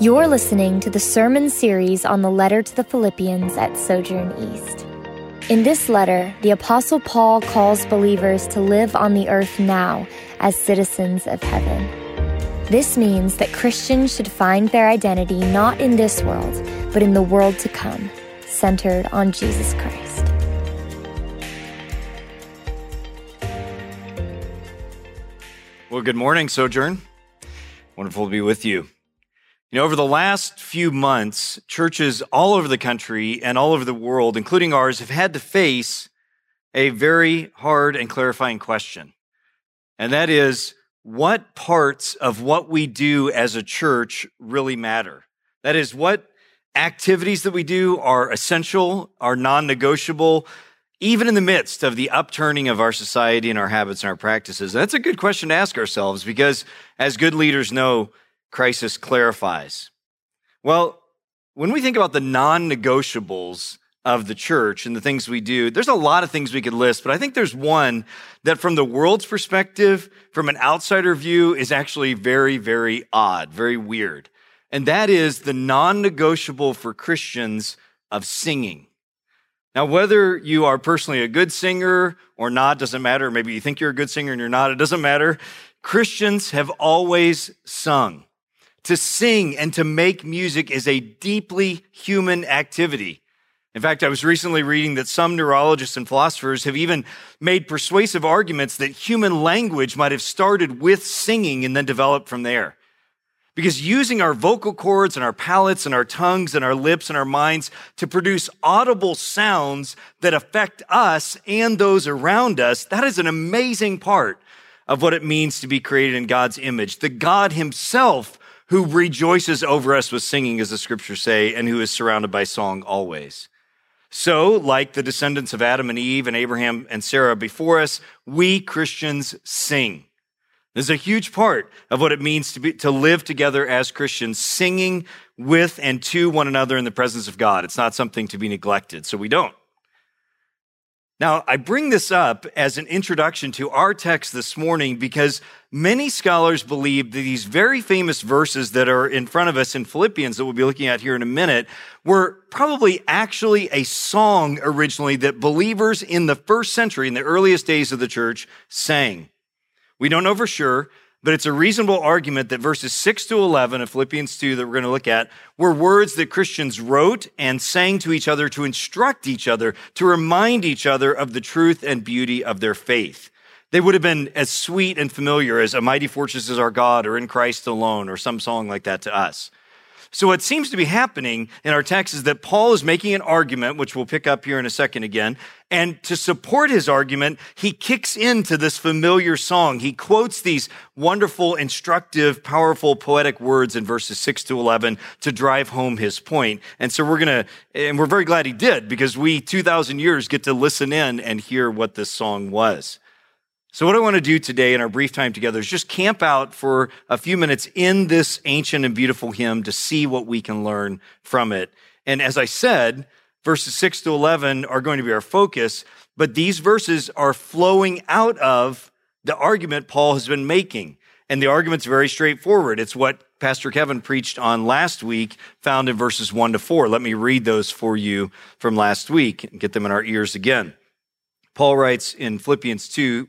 You're listening to the sermon series on the letter to the Philippians at Sojourn East. In this letter, the Apostle Paul calls believers to live on the earth now as citizens of heaven. This means that Christians should find their identity not in this world, but in the world to come, centered on Jesus Christ. Well, good morning, Sojourn. Wonderful to be with you. You know, over the last few months, churches all over the country and all over the world, including ours, have had to face a very hard and clarifying question. And that is, what parts of what we do as a church really matter? That is, what activities that we do are essential, are non negotiable, even in the midst of the upturning of our society and our habits and our practices? That's a good question to ask ourselves because, as good leaders know, crisis clarifies. Well, when we think about the non negotiables of the church and the things we do, there's a lot of things we could list, but I think there's one that, from the world's perspective, from an outsider view, is actually very, very odd, very weird. And that is the non negotiable for Christians of singing. Now, whether you are personally a good singer or not doesn't matter. Maybe you think you're a good singer and you're not, it doesn't matter. Christians have always sung. To sing and to make music is a deeply human activity. In fact, I was recently reading that some neurologists and philosophers have even made persuasive arguments that human language might have started with singing and then developed from there. Because using our vocal cords and our palates and our tongues and our lips and our minds to produce audible sounds that affect us and those around us, that is an amazing part of what it means to be created in God's image. The God himself who rejoices over us with singing, as the scriptures say, and who is surrounded by song always. So, like the descendants of Adam and Eve and Abraham and Sarah before us, we Christians sing. This is a huge part of what it means to, be, to live together as Christians, singing with and to one another in the presence of God. It's not something to be neglected, so we don't. Now, I bring this up as an introduction to our text this morning because many scholars believe that these very famous verses that are in front of us in Philippians that we'll be looking at here in a minute were probably actually a song originally that believers in the first century, in the earliest days of the church, sang. We don't know for sure, but it's a reasonable argument that verses 6 to 11 of Philippians 2 that we're going to look at were words that Christians wrote and sang to each other to instruct each other, to remind each other of the truth and beauty of their faith. They would have been as sweet and familiar as A Mighty Fortress is Our God or In Christ Alone or some song like that to us. So what seems to be happening in our text is that Paul is making an argument, which we'll pick up here in a second again. And to support his argument, he kicks into this familiar song. He quotes these wonderful, instructive, powerful, poetic words in verses 6 to 11 to drive home his point. And so we're going to, and we're very glad he did because we, 2,000 years, get to listen in and hear what this song was. So, what I want to do today in our brief time together is just camp out for a few minutes in this ancient and beautiful hymn to see what we can learn from it. And as I said, verses 6 to 11 are going to be our focus, but these verses are flowing out of the argument Paul has been making. And the argument's very straightforward. It's what Pastor Kevin preached on last week, found in verses 1 to 4. Let me read those for you from last week and get them in our ears again. Paul writes in Philippians 2,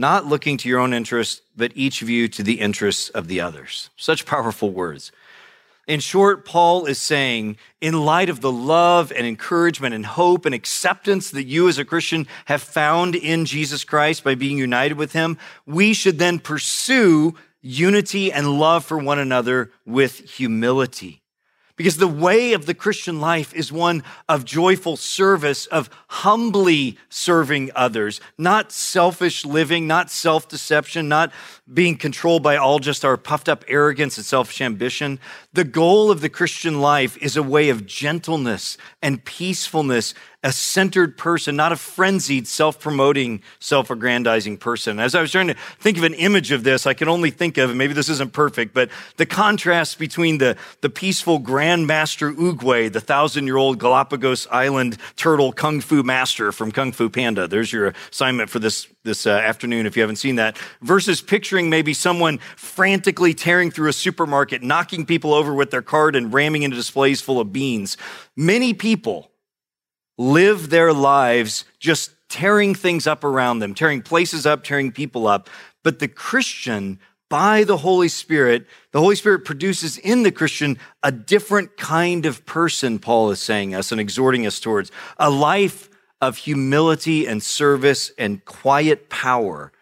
not looking to your own interests, but each of you to the interests of the others. Such powerful words. In short, Paul is saying, in light of the love and encouragement and hope and acceptance that you as a Christian have found in Jesus Christ by being united with him, we should then pursue unity and love for one another with humility. Because the way of the Christian life is one of joyful service, of humbly serving others, not selfish living, not self deception, not being controlled by all just our puffed up arrogance and selfish ambition. The goal of the Christian life is a way of gentleness and peacefulness a centered person, not a frenzied, self promoting, self aggrandizing person. As I was trying to think of an image of this, I can only think of, and maybe this isn't perfect, but the contrast between the, the peaceful Grandmaster Oogway, the thousand year old Galapagos Island turtle kung fu master from Kung Fu Panda. There's your assignment for this, this uh, afternoon if you haven't seen that, versus picturing maybe someone frantically tearing through a supermarket, knocking people over with their cart and ramming into displays full of beans. Many people live their lives just tearing things up around them, tearing places up, tearing people up. But the Christian, by the Holy Spirit, the Holy Spirit produces in the Christian a different kind of person, Paul is saying us and exhorting us towards a life of humility and service and quiet power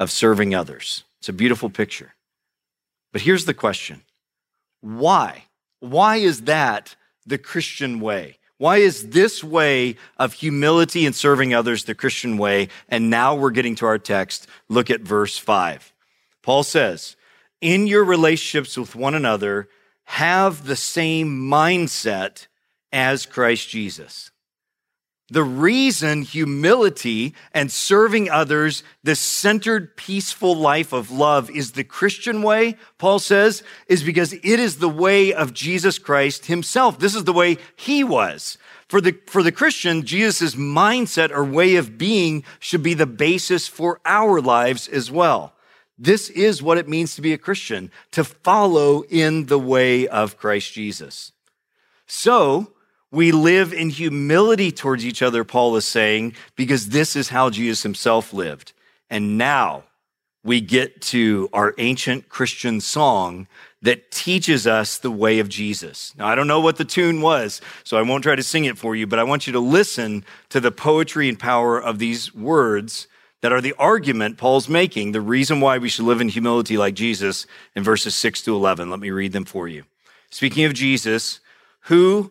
of serving others. It's a beautiful picture. But here's the question why? Why is that the Christian way? Why is this way of humility and serving others the Christian way? And now we're getting to our text. Look at verse five. Paul says, in your relationships with one another, have the same mindset as Christ Jesus. The reason humility and serving others, this centered, peaceful life of love is the Christian way, Paul says, is because it is the way of Jesus Christ himself. This is the way he was. For the, for the Christian, Jesus' mindset or way of being should be the basis for our lives as well. This is what it means to be a Christian, to follow in the way of Christ Jesus. So, we live in humility towards each other, Paul is saying, because this is how Jesus himself lived. And now we get to our ancient Christian song that teaches us the way of Jesus. Now, I don't know what the tune was, so I won't try to sing it for you, but I want you to listen to the poetry and power of these words that are the argument Paul's making, the reason why we should live in humility like Jesus in verses 6 to 11. Let me read them for you. Speaking of Jesus, who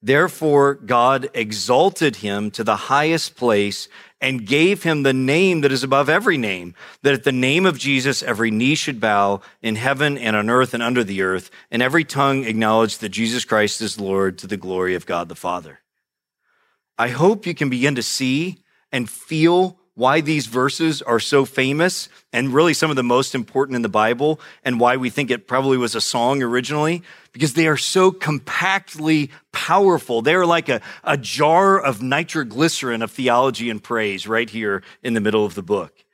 Therefore, God exalted him to the highest place and gave him the name that is above every name, that at the name of Jesus every knee should bow in heaven and on earth and under the earth, and every tongue acknowledge that Jesus Christ is Lord to the glory of God the Father. I hope you can begin to see and feel why these verses are so famous and really some of the most important in the Bible and why we think it probably was a song originally because they are so compactly powerful. They're like a, a jar of nitroglycerin of theology and praise right here in the middle of the book.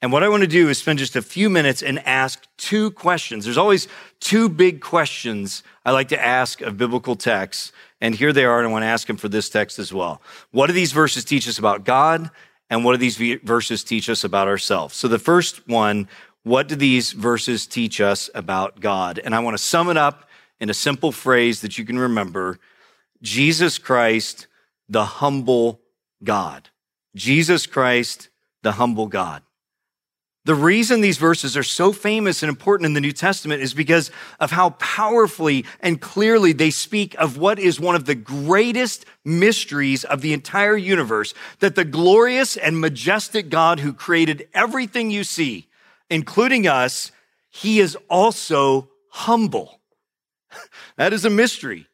And what I want to do is spend just a few minutes and ask two questions. There's always two big questions I like to ask of biblical texts. And here they are, and I want to ask them for this text as well. What do these verses teach us about God? And what do these verses teach us about ourselves? So the first one, what do these verses teach us about God? And I want to sum it up in a simple phrase that you can remember. Jesus Christ, the humble God. Jesus Christ, the humble God. The reason these verses are so famous and important in the New Testament is because of how powerfully and clearly they speak of what is one of the greatest mysteries of the entire universe that the glorious and majestic God who created everything you see, including us, he is also humble. that is a mystery.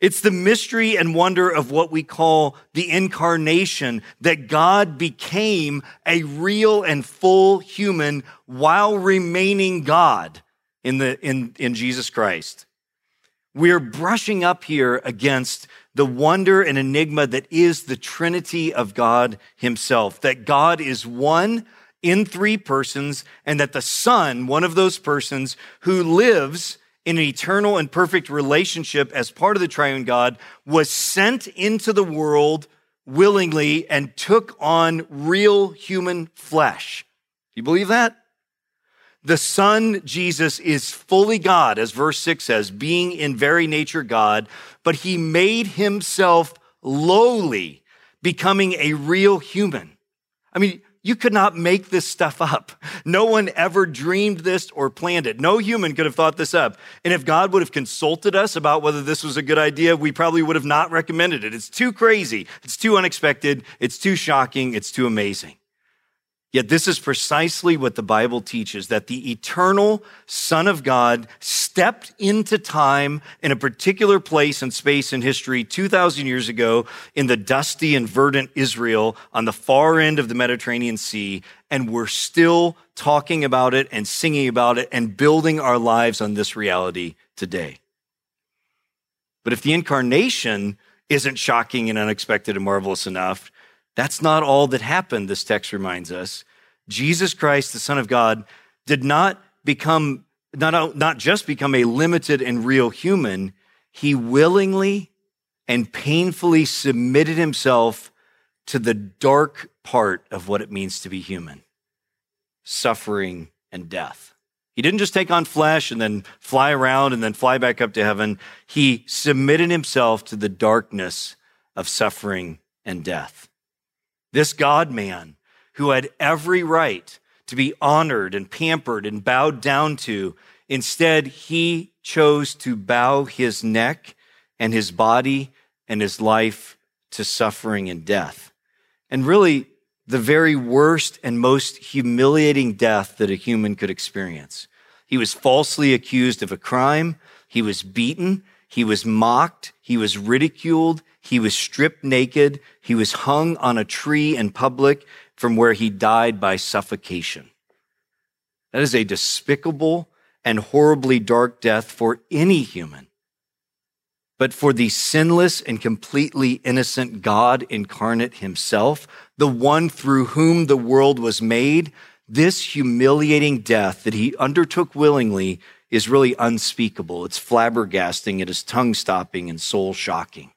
It's the mystery and wonder of what we call the incarnation, that God became a real and full human while remaining God in, the, in, in Jesus Christ. We're brushing up here against the wonder and enigma that is the Trinity of God Himself, that God is one in three persons, and that the Son, one of those persons who lives in an eternal and perfect relationship as part of the triune God, was sent into the world willingly and took on real human flesh. Do you believe that? The Son, Jesus, is fully God, as verse 6 says, being in very nature God, but he made himself lowly, becoming a real human. I mean, you could not make this stuff up. No one ever dreamed this or planned it. No human could have thought this up. And if God would have consulted us about whether this was a good idea, we probably would have not recommended it. It's too crazy. It's too unexpected. It's too shocking. It's too amazing. Yet this is precisely what the Bible teaches that the eternal Son of God stepped into time in a particular place and space in history 2,000 years ago in the dusty and verdant Israel on the far end of the Mediterranean Sea. And we're still talking about it and singing about it and building our lives on this reality today. But if the incarnation isn't shocking and unexpected and marvelous enough, that's not all that happened, this text reminds us. Jesus Christ, the Son of God, did not become, not, not just become a limited and real human, he willingly and painfully submitted himself to the dark part of what it means to be human suffering and death. He didn't just take on flesh and then fly around and then fly back up to heaven. He submitted himself to the darkness of suffering and death. This God man who had every right to be honored and pampered and bowed down to, instead, he chose to bow his neck and his body and his life to suffering and death. And really, the very worst and most humiliating death that a human could experience. He was falsely accused of a crime. He was beaten. He was mocked. He was ridiculed. He was stripped naked. He was hung on a tree in public from where he died by suffocation. That is a despicable and horribly dark death for any human. But for the sinless and completely innocent God incarnate himself, the one through whom the world was made, this humiliating death that he undertook willingly is really unspeakable. It's flabbergasting, it is tongue stopping and soul shocking.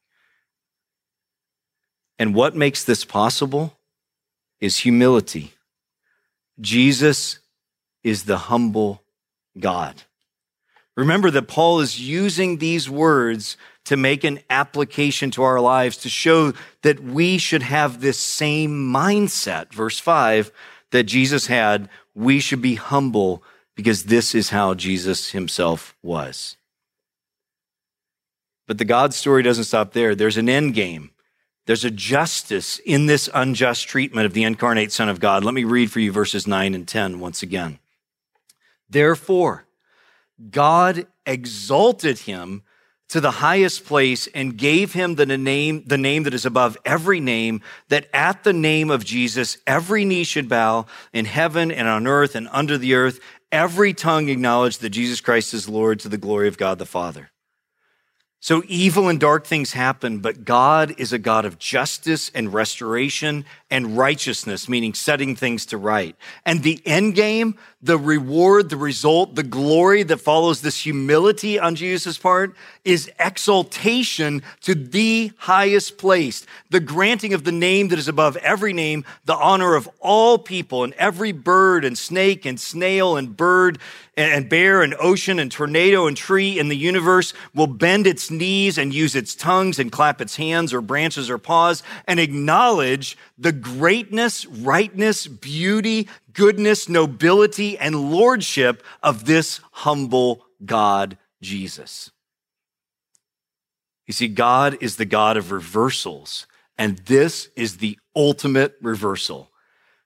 And what makes this possible is humility. Jesus is the humble God. Remember that Paul is using these words to make an application to our lives to show that we should have this same mindset. Verse 5 that Jesus had, we should be humble because this is how Jesus himself was. But the God story doesn't stop there. There's an end game. There's a justice in this unjust treatment of the incarnate Son of God. Let me read for you verses 9 and 10 once again. Therefore, God exalted him to the highest place and gave him the name, the name that is above every name, that at the name of Jesus, every knee should bow in heaven and on earth and under the earth, every tongue acknowledge that Jesus Christ is Lord to the glory of God the Father. So evil and dark things happen, but God is a God of justice and restoration and righteousness, meaning setting things to right. And the end game, the reward, the result, the glory that follows this humility on Jesus' part is exaltation to the highest place, the granting of the name that is above every name, the honor of all people and every bird and snake and snail and bird and bear and ocean and tornado and tree in the universe will bend its knees and use its tongues and clap its hands or branches or paws and acknowledge the greatness, rightness, beauty, goodness, nobility, and lordship of this humble God, Jesus. You see, God is the God of reversals, and this is the ultimate reversal.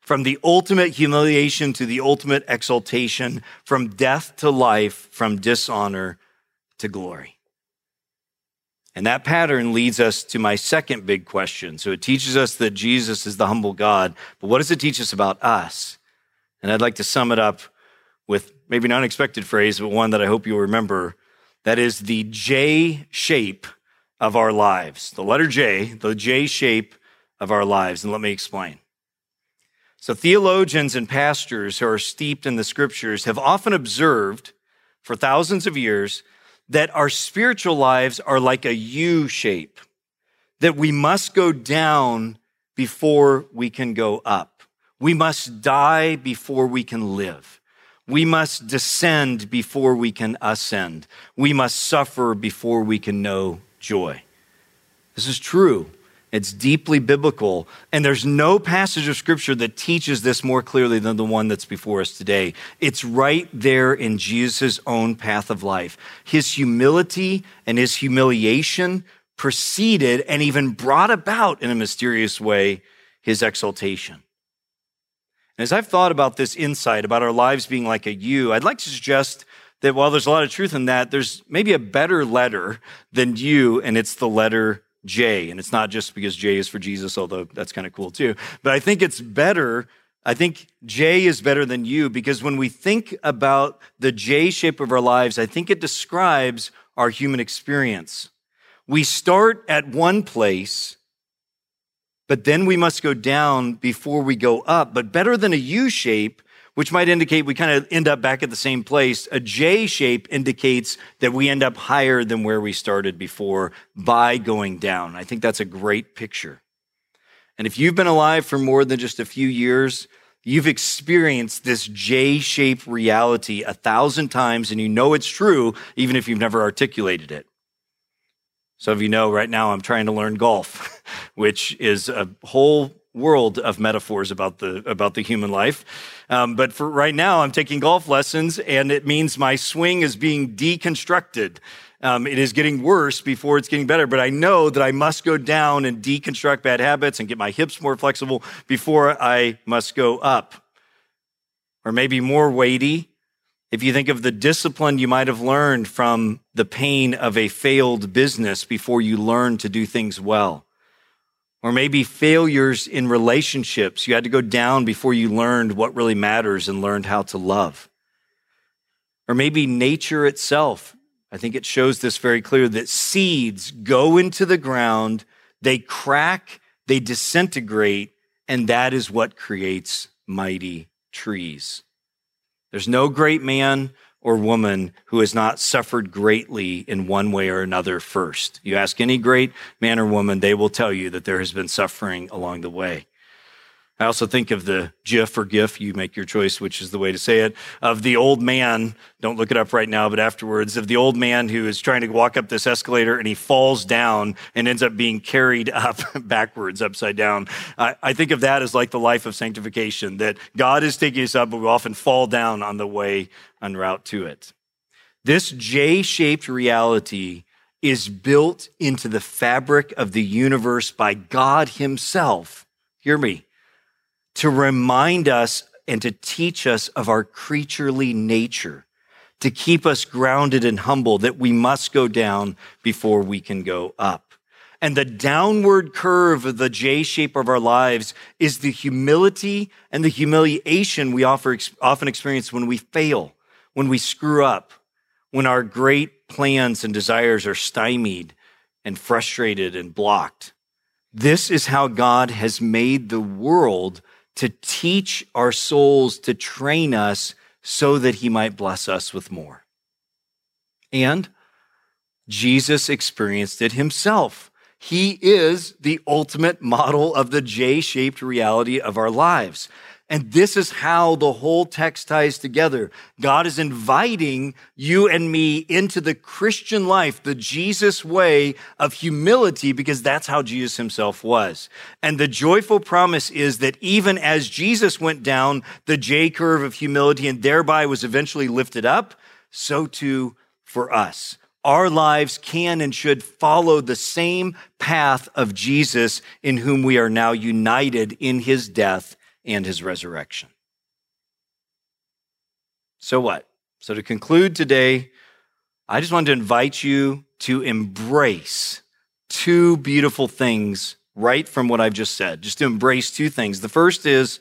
From the ultimate humiliation to the ultimate exaltation, from death to life, from dishonor to glory. And that pattern leads us to my second big question. So it teaches us that Jesus is the humble God, but what does it teach us about us? And I'd like to sum it up with maybe an unexpected phrase, but one that I hope you'll remember. That is the J shape of our lives. The letter J, the J shape of our lives. And let me explain. So theologians and pastors who are steeped in the scriptures have often observed for thousands of years that our spiritual lives are like a U shape. that we must go down before we can go up. We must die before we can live. We must descend before we can ascend. We must suffer before we can know joy. This is true. It's deeply biblical. And there's no passage of scripture that teaches this more clearly than the one that's before us today. It's right there in Jesus' own path of life. His humility and his humiliation preceded and even brought about in a mysterious way his exaltation. And as I've thought about this insight about our lives being like a U, I'd like to suggest that while there's a lot of truth in that, there's maybe a better letter than U, and it's the letter J. And it's not just because J is for Jesus, although that's kind of cool too. But I think it's better. I think J is better than U because when we think about the J shape of our lives, I think it describes our human experience. We start at one place, but then we must go down before we go up. But better than a U shape, which might indicate we kind of end up back at the same place, a J shape indicates that we end up higher than where we started before by going down. I think that's a great picture. And if you've been alive for more than just a few years, you've experienced this J shaped reality a thousand times and you know it's true, even if you've never articulated it. Some of you know right now I'm trying to learn golf, which is a whole world of metaphors about the about the human life. Um, but for right now, I'm taking golf lessons, and it means my swing is being deconstructed. Um, it is getting worse before it's getting better, but I know that I must go down and deconstruct bad habits and get my hips more flexible before I must go up. Or maybe more weighty, if you think of the discipline you might have learned from the pain of a failed business before you learn to do things well, or maybe failures in relationships, you had to go down before you learned what really matters and learned how to love. Or maybe nature itself. I think it shows this very clear that seeds go into the ground, they crack, they disintegrate, and that is what creates mighty trees. There's no great man or woman who has not suffered greatly in one way or another first. You ask any great man or woman, they will tell you that there has been suffering along the way. I also think of the GIF or GIF, you make your choice, which is the way to say it, of the old man. Don't look it up right now, but afterwards, of the old man who is trying to walk up this escalator and he falls down and ends up being carried up backwards, upside down. I, I think of that as like the life of sanctification, that God is taking us up, but we often fall down on the way en route to it. This J shaped reality is built into the fabric of the universe by God Himself. Hear me to remind us and to teach us of our creaturely nature, to keep us grounded and humble that we must go down before we can go up. And the downward curve of the J shape of our lives is the humility and the humiliation we offer, often experience when we fail, when we screw up, when our great plans and desires are stymied and frustrated and blocked. This is how God has made the world to teach our souls, to train us so that he might bless us with more. And Jesus experienced it himself. He is the ultimate model of the J shaped reality of our lives. And this is how the whole text ties together. God is inviting you and me into the Christian life, the Jesus way of humility, because that's how Jesus himself was. And the joyful promise is that even as Jesus went down the J curve of humility and thereby was eventually lifted up, so too for us. Our lives can and should follow the same path of Jesus in whom we are now united in his death and his resurrection. So, what? So, to conclude today, I just wanted to invite you to embrace two beautiful things right from what I've just said. Just to embrace two things. The first is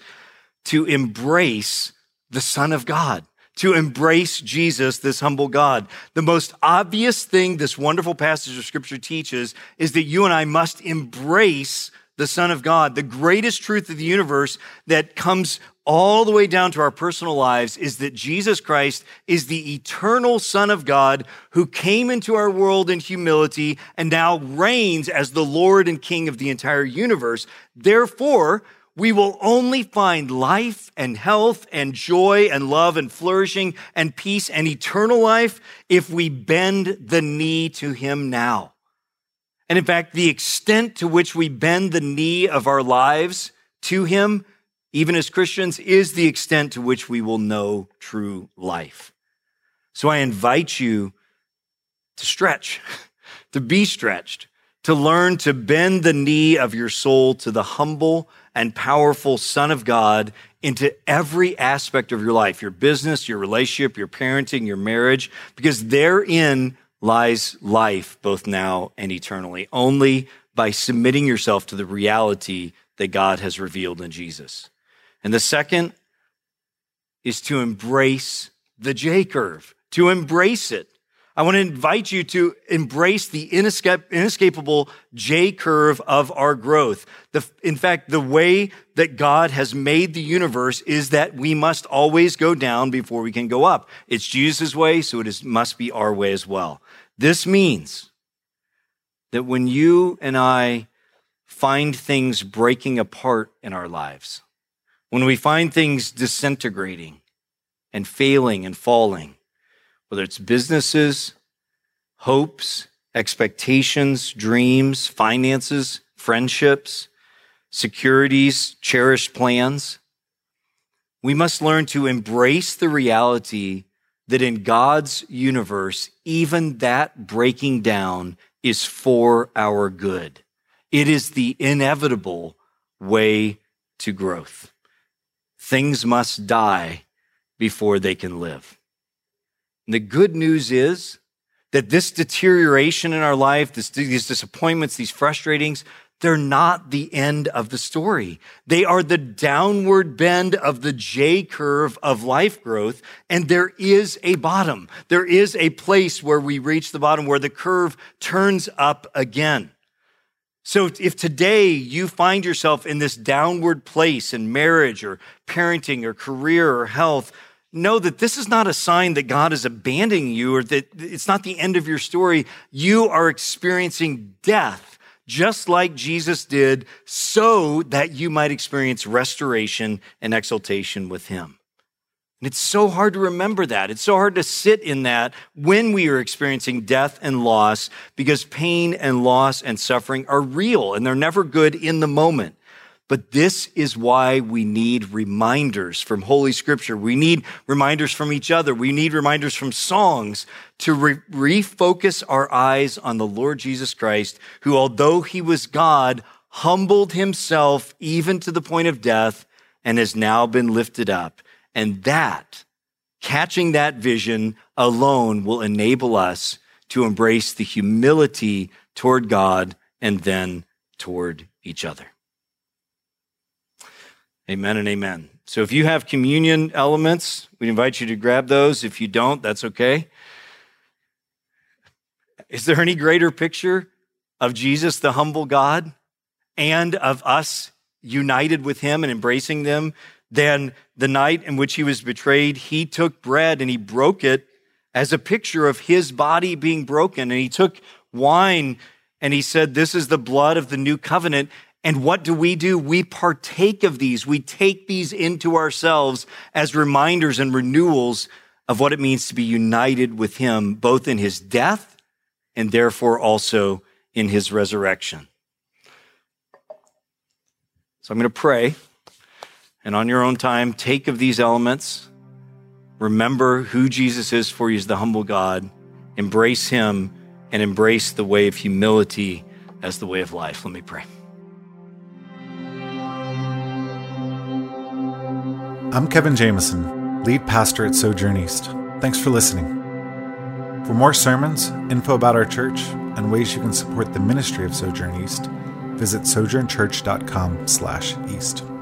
to embrace the Son of God, to embrace Jesus, this humble God. The most obvious thing this wonderful passage of scripture teaches is that you and I must embrace the Son of God, the greatest truth of the universe that comes all the way down to our personal lives is that Jesus Christ is the eternal Son of God who came into our world in humility and now reigns as the Lord and King of the entire universe. Therefore, we will only find life and health and joy and love and flourishing and peace and eternal life if we bend the knee to Him now. And in fact, the extent to which we bend the knee of our lives to Him even as Christians, is the extent to which we will know true life. So I invite you to stretch, to be stretched, to learn to bend the knee of your soul to the humble and powerful Son of God into every aspect of your life, your business, your relationship, your parenting, your marriage, because therein lies life, both now and eternally, only by submitting yourself to the reality that God has revealed in Jesus. And the second is to embrace the J curve, to embrace it. I want to invite you to embrace the inescapable J curve of our growth. The, in fact, the way that God has made the universe is that we must always go down before we can go up. It's Jesus' way, so it is, must be our way as well. This means that when you and I find things breaking apart in our lives, when we find things disintegrating and failing and falling, whether it's businesses, hopes, expectations, dreams, finances, friendships, securities, cherished plans, we must learn to embrace the reality that in God's universe, even that breaking down is for our good. It is the inevitable way to growth. Things must die before they can live. And the good news is that this deterioration in our life, this, these disappointments, these frustrations, they're not the end of the story. They are the downward bend of the J curve of life growth. And there is a bottom. There is a place where we reach the bottom where the curve turns up again. So if today you find yourself in this downward place in marriage or parenting or career or health, know that this is not a sign that God is abandoning you or that it's not the end of your story. You are experiencing death just like Jesus did so that you might experience restoration and exaltation with him. And it's so hard to remember that. It's so hard to sit in that when we are experiencing death and loss because pain and loss and suffering are real and they're never good in the moment. But this is why we need reminders from Holy Scripture. We need reminders from each other. We need reminders from songs to re- refocus our eyes on the Lord Jesus Christ, who, although he was God, humbled himself even to the point of death and has now been lifted up. And that, catching that vision alone will enable us to embrace the humility toward God and then toward each other. Amen and amen. So if you have communion elements, we invite you to grab those. If you don't, that's okay. Is there any greater picture of Jesus, the humble God, and of us united with him and embracing them than the night in which he was betrayed, he took bread and he broke it as a picture of his body being broken. And he took wine and he said, This is the blood of the new covenant. And what do we do? We partake of these. We take these into ourselves as reminders and renewals of what it means to be united with him, both in his death and therefore also in his resurrection. So I'm going to pray and on your own time, take of these elements. Remember who Jesus is for you as the humble God. Embrace him and embrace the way of humility as the way of life. Let me pray. I'm Kevin Jameson, lead pastor at Sojourn East. Thanks for listening. For more sermons, info about our church, and ways you can support the ministry of Sojourn East, visit sojournchurch.com/east.